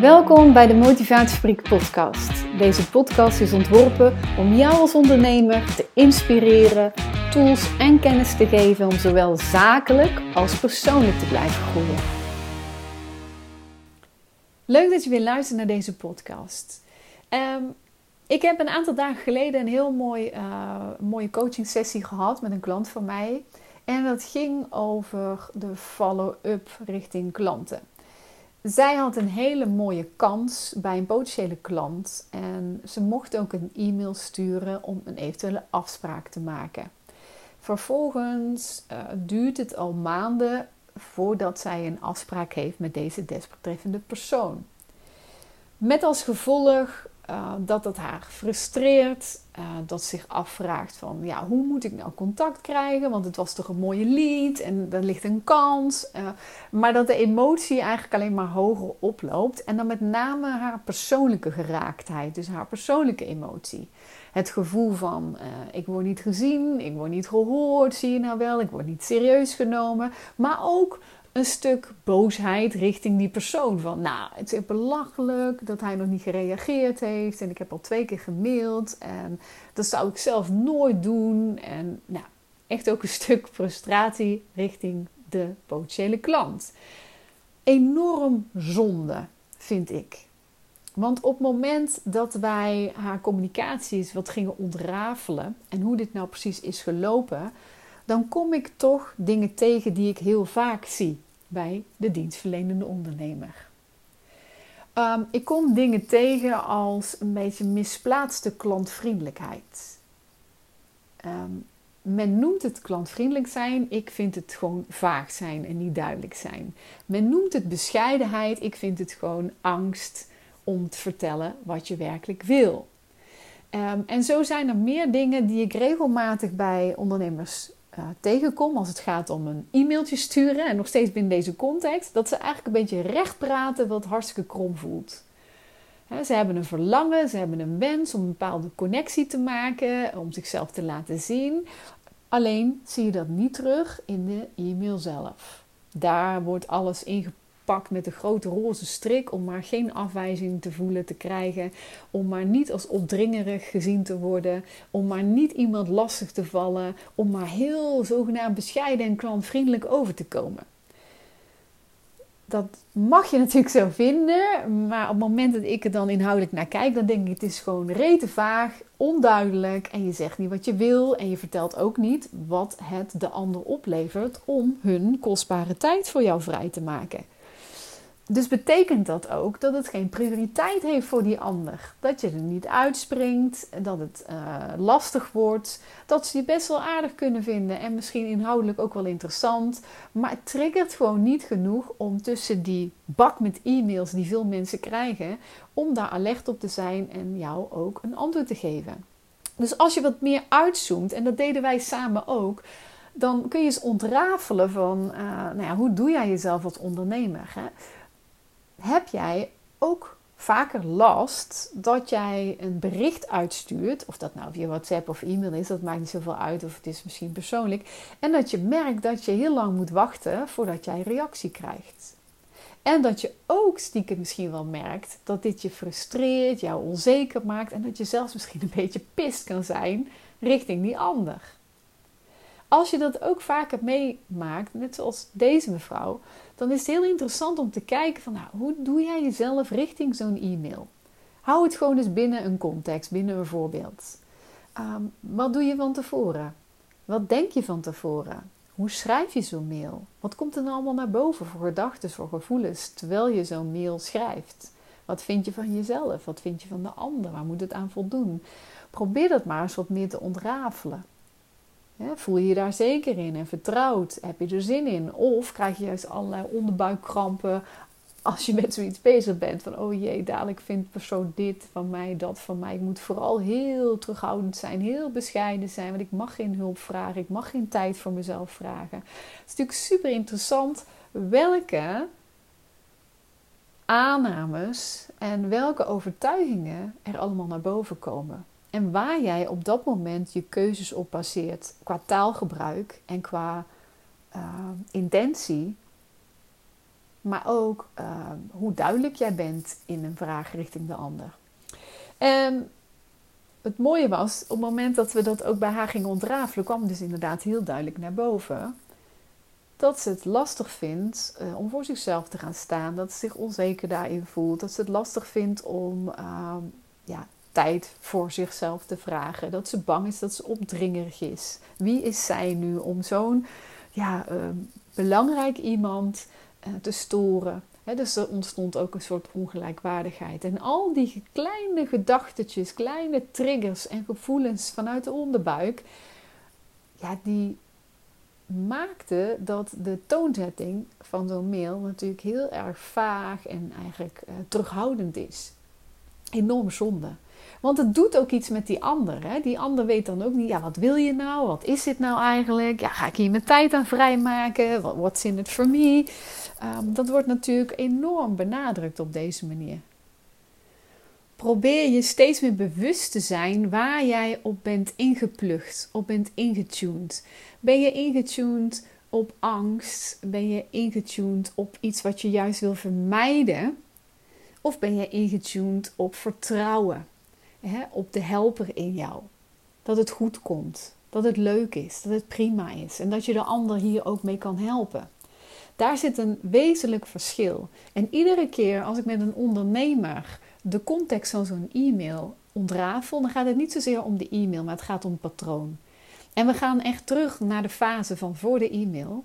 Welkom bij de Motivatiefabriek podcast. Deze podcast is ontworpen om jou als ondernemer te inspireren, tools en kennis te geven om zowel zakelijk als persoonlijk te blijven groeien. Leuk dat je weer luistert naar deze podcast. Ehm, ik heb een aantal dagen geleden een heel mooi, uh, mooie coaching sessie gehad met een klant van mij. En dat ging over de follow-up richting klanten. Zij had een hele mooie kans bij een potentiële klant en ze mocht ook een e-mail sturen om een eventuele afspraak te maken. Vervolgens uh, duurt het al maanden voordat zij een afspraak heeft met deze desbetreffende persoon. Met als gevolg uh, dat het haar frustreert, uh, dat zich afvraagt van ja, hoe moet ik nou contact krijgen? Want het was toch een mooie lied en er ligt een kans. Uh, maar dat de emotie eigenlijk alleen maar hoger oploopt. En dan met name haar persoonlijke geraaktheid, dus haar persoonlijke emotie. Het gevoel van ik word niet gezien, ik word niet gehoord, zie je nou wel, ik word niet serieus genomen. Maar ook een stuk boosheid richting die persoon. Van nou, het is belachelijk dat hij nog niet gereageerd heeft. En ik heb al twee keer gemaild. En dat zou ik zelf nooit doen. En nou, echt ook een stuk frustratie richting de potentiële klant. Enorm zonde, vind ik. Want op het moment dat wij haar communicaties wat gingen ontrafelen en hoe dit nou precies is gelopen, dan kom ik toch dingen tegen die ik heel vaak zie bij de dienstverlenende ondernemer. Um, ik kom dingen tegen als een beetje misplaatste klantvriendelijkheid. Um, men noemt het klantvriendelijk zijn, ik vind het gewoon vaag zijn en niet duidelijk zijn. Men noemt het bescheidenheid, ik vind het gewoon angst om te vertellen wat je werkelijk wil. Um, en zo zijn er meer dingen die ik regelmatig bij ondernemers uh, tegenkom als het gaat om een e-mailtje sturen en nog steeds binnen deze context, dat ze eigenlijk een beetje recht praten wat hartstikke krom voelt. ze hebben een verlangen, ze hebben een wens om een bepaalde connectie te maken, om zichzelf te laten zien. Alleen zie je dat niet terug in de e-mail zelf. Daar wordt alles ingepakt met de grote roze strik om maar geen afwijzing te voelen te krijgen, om maar niet als opdringerig gezien te worden, om maar niet iemand lastig te vallen, om maar heel zogenaamd bescheiden en klantvriendelijk over te komen. Dat mag je natuurlijk zo vinden, maar op het moment dat ik er dan inhoudelijk naar kijk, dan denk ik het is gewoon rete vaag, onduidelijk en je zegt niet wat je wil en je vertelt ook niet wat het de ander oplevert om hun kostbare tijd voor jou vrij te maken. Dus betekent dat ook dat het geen prioriteit heeft voor die ander. Dat je er niet uitspringt, dat het uh, lastig wordt, dat ze je best wel aardig kunnen vinden en misschien inhoudelijk ook wel interessant. Maar het triggert gewoon niet genoeg om tussen die bak met e-mails die veel mensen krijgen, om daar alert op te zijn en jou ook een antwoord te geven. Dus als je wat meer uitzoomt, en dat deden wij samen ook, dan kun je eens ontrafelen van, uh, nou ja, hoe doe jij jezelf als ondernemer? Hè? Heb jij ook vaker last dat jij een bericht uitstuurt, of dat nou via WhatsApp of e-mail is, dat maakt niet zoveel uit, of het is misschien persoonlijk, en dat je merkt dat je heel lang moet wachten voordat jij reactie krijgt. En dat je ook stiekem misschien wel merkt dat dit je frustreert, jou onzeker maakt en dat je zelfs misschien een beetje pist kan zijn richting die ander. Als je dat ook vaker meemaakt, net zoals deze mevrouw, dan is het heel interessant om te kijken van nou, hoe doe jij jezelf richting zo'n e-mail? Hou het gewoon eens binnen een context, binnen een voorbeeld. Ehm, wat doe je van tevoren? Wat denk je van tevoren? Hoe schrijf je zo'n mail? Wat komt er nou allemaal naar boven voor gedachten, voor gevoelens terwijl je zo'n mail schrijft? Wat vind je van jezelf? Wat vind je van de ander? Waar moet het aan voldoen? Probeer dat maar eens wat meer te ontrafelen voel je je daar zeker in en vertrouwd? Heb je er zin in? Of krijg je juist allerlei onderbuikkrampen als je met zoiets bezig bent? Van oh jee, dadelijk vindt persoon dit van mij, dat van mij. Ik moet vooral heel terughoudend zijn, heel bescheiden zijn, want ik mag geen hulp vragen, ik mag geen tijd voor mezelf vragen. Het is natuurlijk super interessant welke aannames en welke overtuigingen er allemaal naar boven komen. En waar jij op dat moment je keuzes op baseert, qua taalgebruik en qua uh, intentie, maar ook ehm, hoe duidelijk jij bent in een vraag richting de ander. En het mooie was, op het moment dat we dat ook bij haar gingen ontrafelen, kwam dus inderdaad heel duidelijk naar boven dat ze het lastig vindt uh, om voor zichzelf te gaan staan, dat ze zich onzeker daarin voelt, dat ze het lastig vindt om uh, ja, tijd voor zichzelf te vragen, dat ze bang is dat ze opdringerig is. Wie is zij nu om zo'n ja, uh, belangrijk iemand eh, te storen? Dus er ontstond ook een soort ongelijkwaardigheid. En al die kleine gedachtetjes, kleine triggers en gevoelens vanuit de onderbuik, ja, die maakte dat de toonzetting van zo'n mail natuurlijk heel erg vaag en eigenlijk uh, terughoudend is. Enorm zonde. Want het doet ook iets met die ander. Hè? Die ander weet dan ook niet, ja, wat wil je nou? Wat is dit nou eigenlijk? Ja, ga ik hier mijn tijd aan vrijmaken? What's in it for me? Um, dat wordt natuurlijk enorm benadrukt op deze manier. Probeer je steeds meer bewust te zijn waar jij op bent ingeplucht, op bent ingetuned. Ben je ingetuned op angst? Ben je ingetuned op iets wat je juist wil vermijden? Of ben je ingetuned op vertrouwen? Hè? Op de helper in jou. Dat het goed komt. Dat het leuk is. Dat het prima is. En dat je de ander hier ook mee kan helpen. Daar zit een wezenlijk verschil. En iedere keer als ik met een ondernemer de context van zo'n e-mail ontrafel, dan gaat het niet zozeer om de e-mail, maar het gaat om het patroon. En we gaan echt terug naar de fase van voor de e-mail.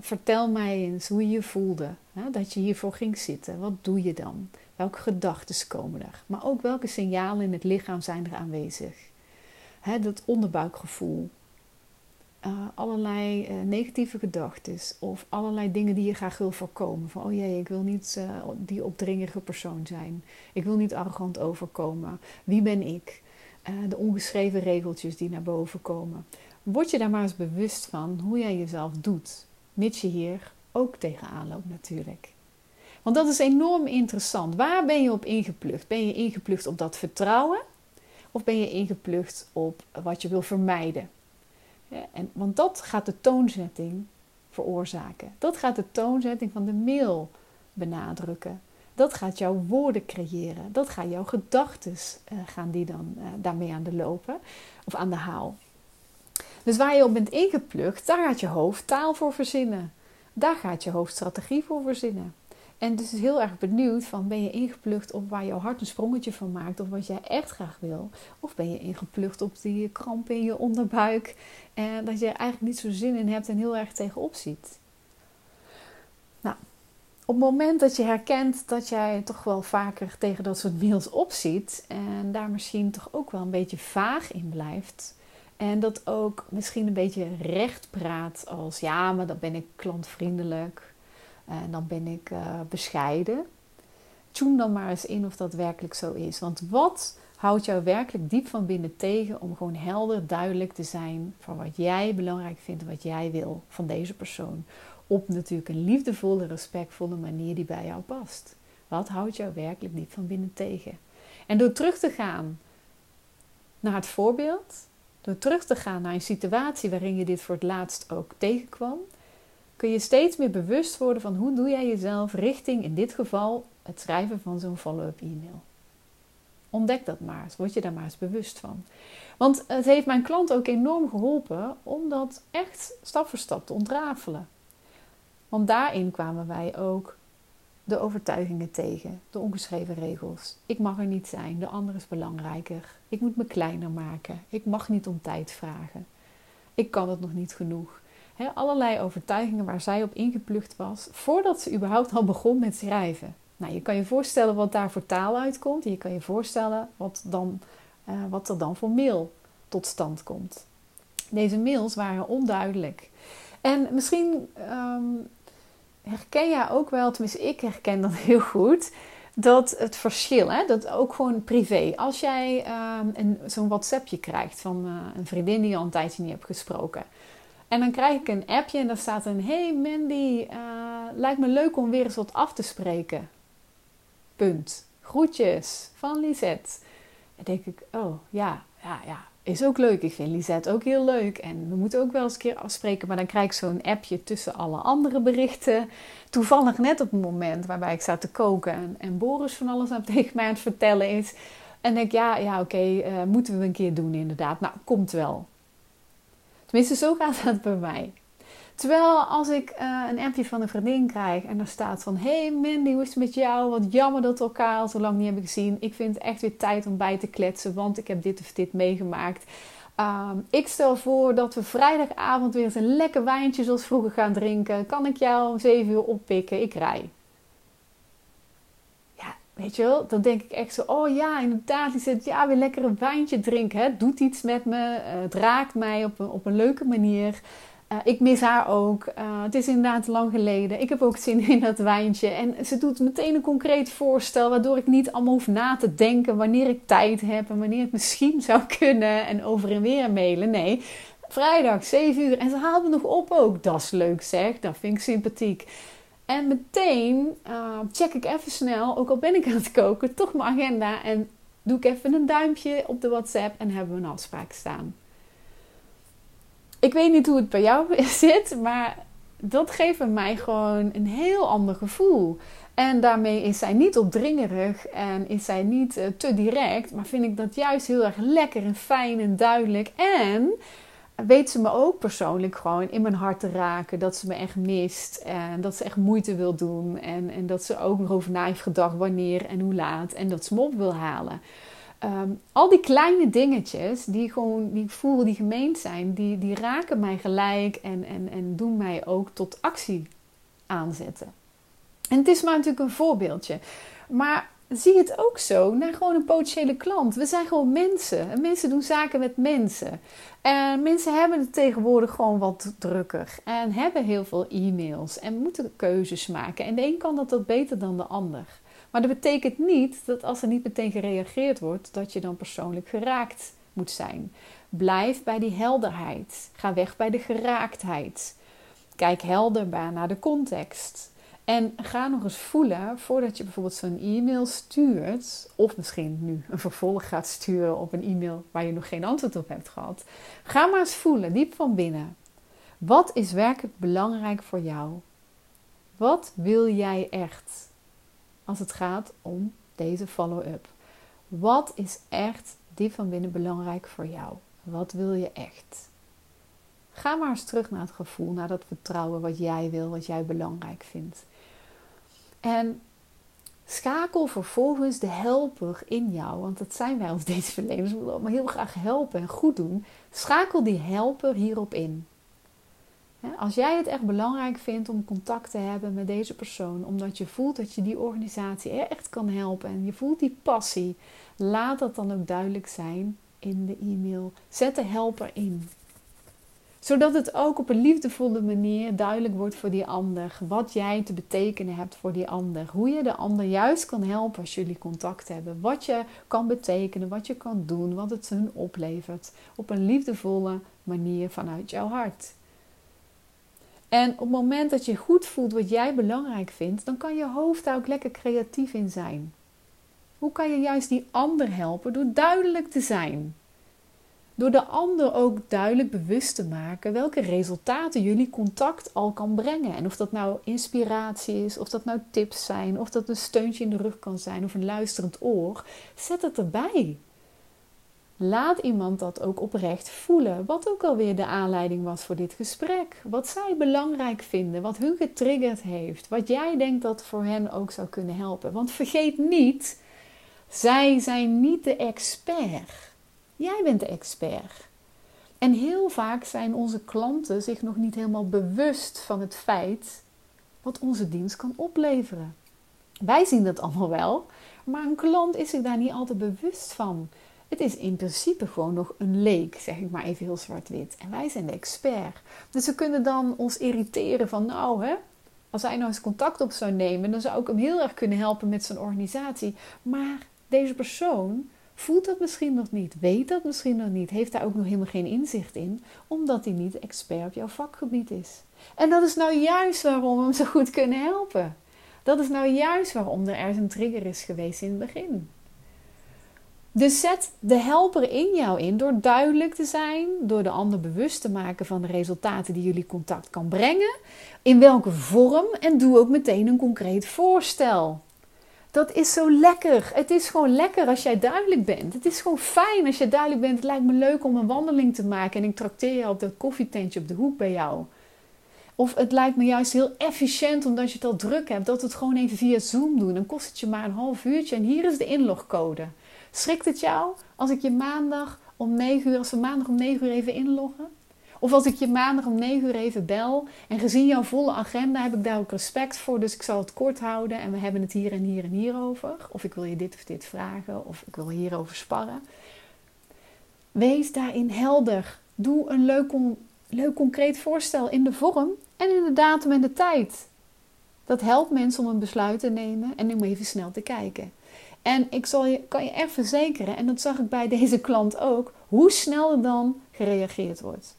vertel mij eens hoe je je voelde, dat je hiervoor ging zitten. Wat doe je dan? Welke gedachten komen er? Maar ook welke signalen in het lichaam zijn er aanwezig? dat onderbuikgevoel, uh, allerlei uh, negatieve gedachten of allerlei dingen die je graag wil voorkomen. Van oh jee, ik wil niet uh, die opdringerige persoon zijn. Ik wil niet arrogant overkomen. Wie ben ik? de ongeschreven regeltjes die naar boven komen. Word je daar maar eens bewust van hoe jij jezelf doet. Mits je hier ook tegenaan loopt natuurlijk. Want dat is enorm interessant. Waar ben je op ingeplucht? Ben je ingeplucht op dat vertrouwen? Of ben je ingeplucht op wat je wil vermijden? en, want dat gaat de toonzetting veroorzaken. Dat gaat de toonzetting van de mail benadrukken. Dat gaat jouw woorden creëren. Dat gaan jouw gedachten uh, gaan die dan uh, daarmee aan de lopen of aan de haal. Dus waar je op bent ingeplucht, daar gaat je hoofd taal voor verzinnen. Daar gaat je hoofd strategie voor verzinnen. En dus is heel erg benieuwd van ben je ingeplucht op waar jouw hart een sprongetje van maakt of wat jij echt graag wil. Of ben je ingeplucht op die kramp in je onderbuik en dat je er eigenlijk niet zo zin in hebt en heel erg tegenop ziet. Nou, op het moment dat je herkent dat jij toch wel vaker tegen dat soort mails opziet en daar misschien toch ook wel een beetje vaag in blijft. En dat ook misschien een beetje recht praat als ja, maar dan ben ik klantvriendelijk en dan ben ik uh, bescheiden. Tune dan maar eens in of dat werkelijk zo is. Want wat houdt jou werkelijk diep van binnen tegen om gewoon helder, duidelijk te zijn van wat jij belangrijk vindt, wat jij wil van deze persoon? Op natuurlijk een liefdevolle, respectvolle manier die bij jou past. Wat houdt jou werkelijk diep van binnen tegen? En door terug te gaan naar het voorbeeld, door terug te gaan naar een situatie waarin je dit voor het laatst ook tegenkwam, kun je steeds meer bewust worden van hoe doe jij jezelf richting, in dit geval, het schrijven van zo'n follow-up e-mail. Ontdek dat maar eens, word je daar maar eens bewust van. Want het heeft mijn klant ook enorm geholpen om dat echt stap voor stap te ontrafelen. Want daarin kwamen wij ook de overtuigingen tegen, de ongeschreven regels. Ik mag er niet zijn, de ander is belangrijker. Ik moet me kleiner maken. Ik mag niet om tijd vragen. Ik kan het nog niet genoeg allerlei overtuigingen waar zij op ingeplucht was voordat ze überhaupt al begon met schrijven. Nou, je kan je voorstellen wat daar voor taal uitkomt. Je kan je voorstellen wat, dan, uh, wat er dan voor mail tot stand komt. Deze mails waren onduidelijk. En misschien um, herken jij ook wel, tenminste ik herken dat heel goed, dat het verschil, hè, dat ook gewoon privé. Als jij um, zo'n WhatsAppje krijgt van uh, een vriendin die je al een tijdje niet hebt gesproken. En dan krijg ik een appje en daar staat een: Hey Mandy, uh, lijkt me leuk om weer eens wat af te spreken. Punt. Groetjes van Lisette. En denk ik: Oh ja, ja, ja. is ook leuk. Ik vind Lisette ook heel leuk. En we moeten ook wel eens een keer afspreken. Maar dan krijg ik zo'n appje tussen alle andere berichten. Toevallig net op het moment waarbij ik sta te koken. En, en Boris van alles aan tegen mij aan het vertellen is. En denk ja, ja oké, eh, moeten we een keer doen inderdaad. Nou, komt wel. Tenminste, zo gaat het bij mij. Terwijl als ik uh, een appje van een vriendin krijg en er staat van... Hey Mandy, hoe is het met jou? Wat jammer dat we elkaar al zo lang niet hebben gezien. Ik vind het echt weer tijd om bij te kletsen, want ik heb dit of dit meegemaakt. Um, ik stel voor dat we vrijdagavond weer eens een lekker wijntje zoals vroeger gaan drinken. Kan ik jou om 7 uur oppikken? Ik rij. Weet je wel, dan denk ik echt zo... Oh ja, inderdaad, die zegt ja, weer lekker een wijntje drinken. Het doet iets met me, het raakt mij op een, op een leuke manier... Uh, ik mis haar ook. Uh, het is inderdaad lang geleden. Ik heb ook zin in dat wijntje. En ze doet meteen een concreet voorstel, waardoor ik niet allemaal hoef na te denken wanneer ik tijd heb en wanneer het misschien zou kunnen en over en weer mailen. Nee, vrijdag 7 uur en ze haalt me nog op ook. Dat is leuk zeg, dat vind ik sympathiek. En meteen uh, check ik even snel, ook al ben ik aan het koken, toch mijn agenda en doe ik even een duimpje op de WhatsApp en hebben we een afspraak staan ik weet niet hoe het bij jou zit, maar dat geeft mij gewoon een heel ander gevoel. En daarmee is zij niet opdringerig en is zij niet uh, te direct, maar vind ik dat juist heel erg lekker en fijn en duidelijk. En weet ze me ook persoonlijk gewoon in mijn hart te raken dat ze me echt mist en dat ze echt moeite wil doen en, en dat ze ook nog over na heeft gedacht wanneer en hoe laat en dat ze me op wil halen. Ehm, al die kleine dingetjes die gewoon, die ik voel, die gemeend zijn, die, die raken mij gelijk en, en, en doen mij ook tot actie aanzetten. En het is maar natuurlijk een voorbeeldje. Maar zie het ook zo naar gewoon een potentiële klant. We zijn gewoon mensen. En mensen doen zaken met mensen. En mensen hebben het tegenwoordig gewoon wat drukker. En hebben heel veel e-mails. En moeten keuzes maken. En de een kan dat beter dan de ander. Maar dat betekent niet dat als er niet meteen gereageerd wordt, dat je dan persoonlijk geraakt moet zijn. Blijf bij die helderheid. Ga weg bij de geraaktheid. Kijk helder naar de context. En ga nog eens voelen voordat je bijvoorbeeld zo'n e-mail stuurt, of misschien nu een vervolg gaat sturen op een e-mail waar je nog geen antwoord op hebt gehad. Ga maar eens voelen, diep van binnen. Wat is werkelijk belangrijk voor jou? Wat wil jij echt? als het gaat om deze follow-up. Wat is echt diep van binnen belangrijk voor jou? Wat wil je echt? Ga maar eens terug naar het gevoel, naar dat vertrouwen wat jij wil, wat jij belangrijk vindt. En schakel vervolgens de helper in jou, want dat zijn wij als deze verleners, we willen allemaal heel graag helpen en goed doen. Schakel die helper hierop in. Als jij het echt belangrijk vindt om contact te hebben met deze persoon, omdat je voelt dat je die organisatie echt kan helpen en je voelt die passie, laat dat dan ook duidelijk zijn in de e-mail. Zet de helper in. Zodat het ook op een liefdevolle manier duidelijk wordt voor die ander wat jij te betekenen hebt voor die ander. Hoe je de ander juist kan helpen als jullie contact hebben. Wat je kan betekenen, wat je kan doen, wat het hun oplevert. Op een liefdevolle manier vanuit jouw hart. En op het moment dat je goed voelt wat jij belangrijk vindt, dan kan je hoofd daar ook lekker creatief in zijn. Hoe kan je juist die ander helpen? Door duidelijk te zijn. Door de ander ook duidelijk bewust te maken welke resultaten jullie contact al kan brengen. En of dat nou inspiratie is, of dat nou tips zijn, of dat een steuntje in de rug kan zijn of een luisterend oor. Zet het erbij. Laat iemand dat ook oprecht voelen. Wat ook alweer de aanleiding was voor dit gesprek. Wat zij belangrijk vinden, wat hun getriggerd heeft. Wat jij denkt dat voor hen ook zou kunnen helpen. Want vergeet niet, zij zijn niet de expert. Jij bent de expert. En heel vaak zijn onze klanten zich nog niet helemaal bewust van het feit wat onze dienst kan opleveren. Wij zien dat allemaal wel, maar een klant is zich daar niet altijd bewust van. Het is in principe gewoon nog een leek, zeg ik maar even heel zwart-wit. En wij zijn de expert. Dus we kunnen dan ons irriteren van, nou hè, als hij nou eens contact op zou nemen, dan zou ik hem heel erg kunnen helpen met zijn organisatie. Maar deze persoon voelt dat misschien nog niet, weet dat misschien nog niet, heeft daar ook nog helemaal geen inzicht in, omdat hij niet expert op jouw vakgebied is. En dat is nou juist waarom we hem zo goed kunnen helpen. Dat is nou juist waarom er ergens een trigger is geweest in het begin. Dus zet de helper in jou in door duidelijk te zijn, door de ander bewust te maken van de resultaten die jullie contact kan brengen, in welke vorm en doe ook meteen een concreet voorstel. Dat is zo lekker. Het is gewoon lekker als jij duidelijk bent. Het is gewoon fijn als je duidelijk bent. Het lijkt me leuk om een wandeling te maken en ik trakteer je op dat koffietentje op de hoek bij jou. Of het lijkt me juist heel efficiënt omdat je het al druk hebt, dat we het gewoon even via Zoom doen. Dan kost het je maar een half uurtje en hier is de inlogcode. Schrikt het jou als ik je maandag om 9 uur, als we maandag om 9 uur even inloggen? Of als ik je maandag om 9 uur even bel en gezien jouw volle agenda heb ik daar ook respect voor, dus ik zal het kort houden en we hebben het hier en hier en hier over. Of ik wil je dit of dit vragen of ik wil hierover sparren. Wees daarin helder. Doe een leuk, leuk concreet voorstel in de vorm en in de datum en de tijd. Dat helpt mensen om een besluit te nemen en om even snel te kijken. En ik zal je, kan je echt verzekeren, en dat zag ik bij deze klant ook, hoe snel er dan gereageerd wordt.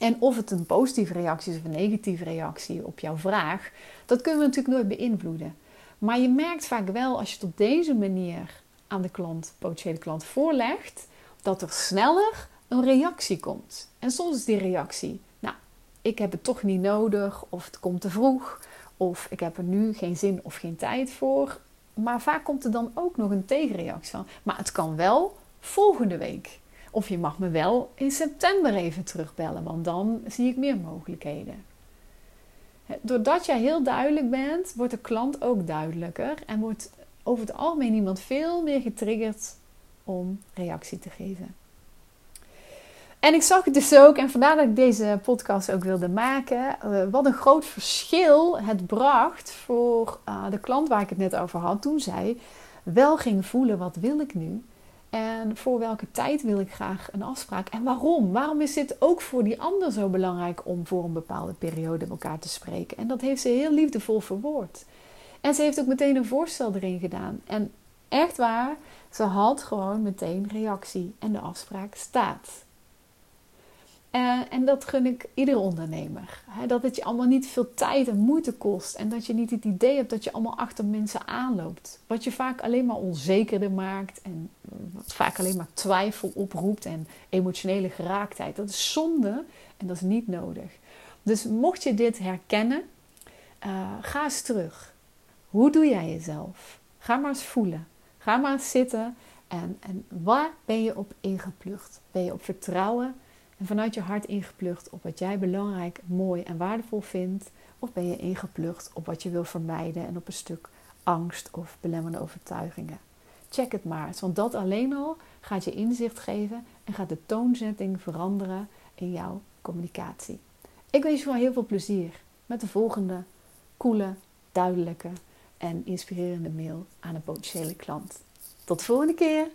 En of het een positieve reactie is of een negatieve reactie op jouw vraag, dat kunnen we natuurlijk nooit beïnvloeden. Maar je merkt vaak wel als je het op deze manier aan de klant, potentiële klant voorlegt, dat er sneller een reactie komt. En soms is die reactie, nou, ik heb het toch niet nodig, of het komt te vroeg, of ik heb er nu geen zin of geen tijd voor. Maar vaak komt er dan ook nog een tegenreactie van. Maar het kan wel volgende week. Of je mag me wel in september even terugbellen, want dan zie ik meer mogelijkheden. Doordat jij heel duidelijk bent, wordt de klant ook duidelijker en wordt over het algemeen iemand veel meer getriggerd om reactie te geven. En ik zag het dus ook, en vandaar dat ik deze podcast ook wilde maken, eh, wat een groot verschil het bracht voor uh, de klant waar ik het net over had, toen zij wel ging voelen: wat wil ik nu? En voor welke tijd wil ik graag een afspraak? En waarom? Waarom is dit ook voor die ander zo belangrijk om voor een bepaalde periode met elkaar te spreken? En dat heeft ze heel liefdevol verwoord. En ze heeft ook meteen een voorstel erin gedaan. En echt waar, ze had gewoon meteen reactie en de afspraak staat. Uh, en dat gun ik iedere ondernemer. dat het je allemaal niet veel tijd en moeite kost. En dat je niet het idee hebt dat je allemaal achter mensen aanloopt. Wat je vaak alleen maar onzekerder maakt. En wat vaak alleen maar twijfel oproept. En emotionele geraaktheid. Dat is zonde en dat is niet nodig. Dus mocht je dit herkennen, uh, ga eens terug. Hoe doe jij jezelf? Ga maar eens voelen. Ga maar eens zitten. En, en waar ben je op ingeplucht? Ben je op vertrouwen? En vanuit je hart ingeplucht op wat jij belangrijk, mooi en waardevol vindt? Of ben je ingeplucht op wat je wil vermijden en op een stuk angst of belemmerende overtuigingen? Check het maar, want dat alleen al gaat je inzicht geven en gaat de toonzetting veranderen in jouw communicatie. Ik wens je wel heel veel plezier met de volgende coole, duidelijke en inspirerende mail aan een potentiële klant. Tot de volgende keer!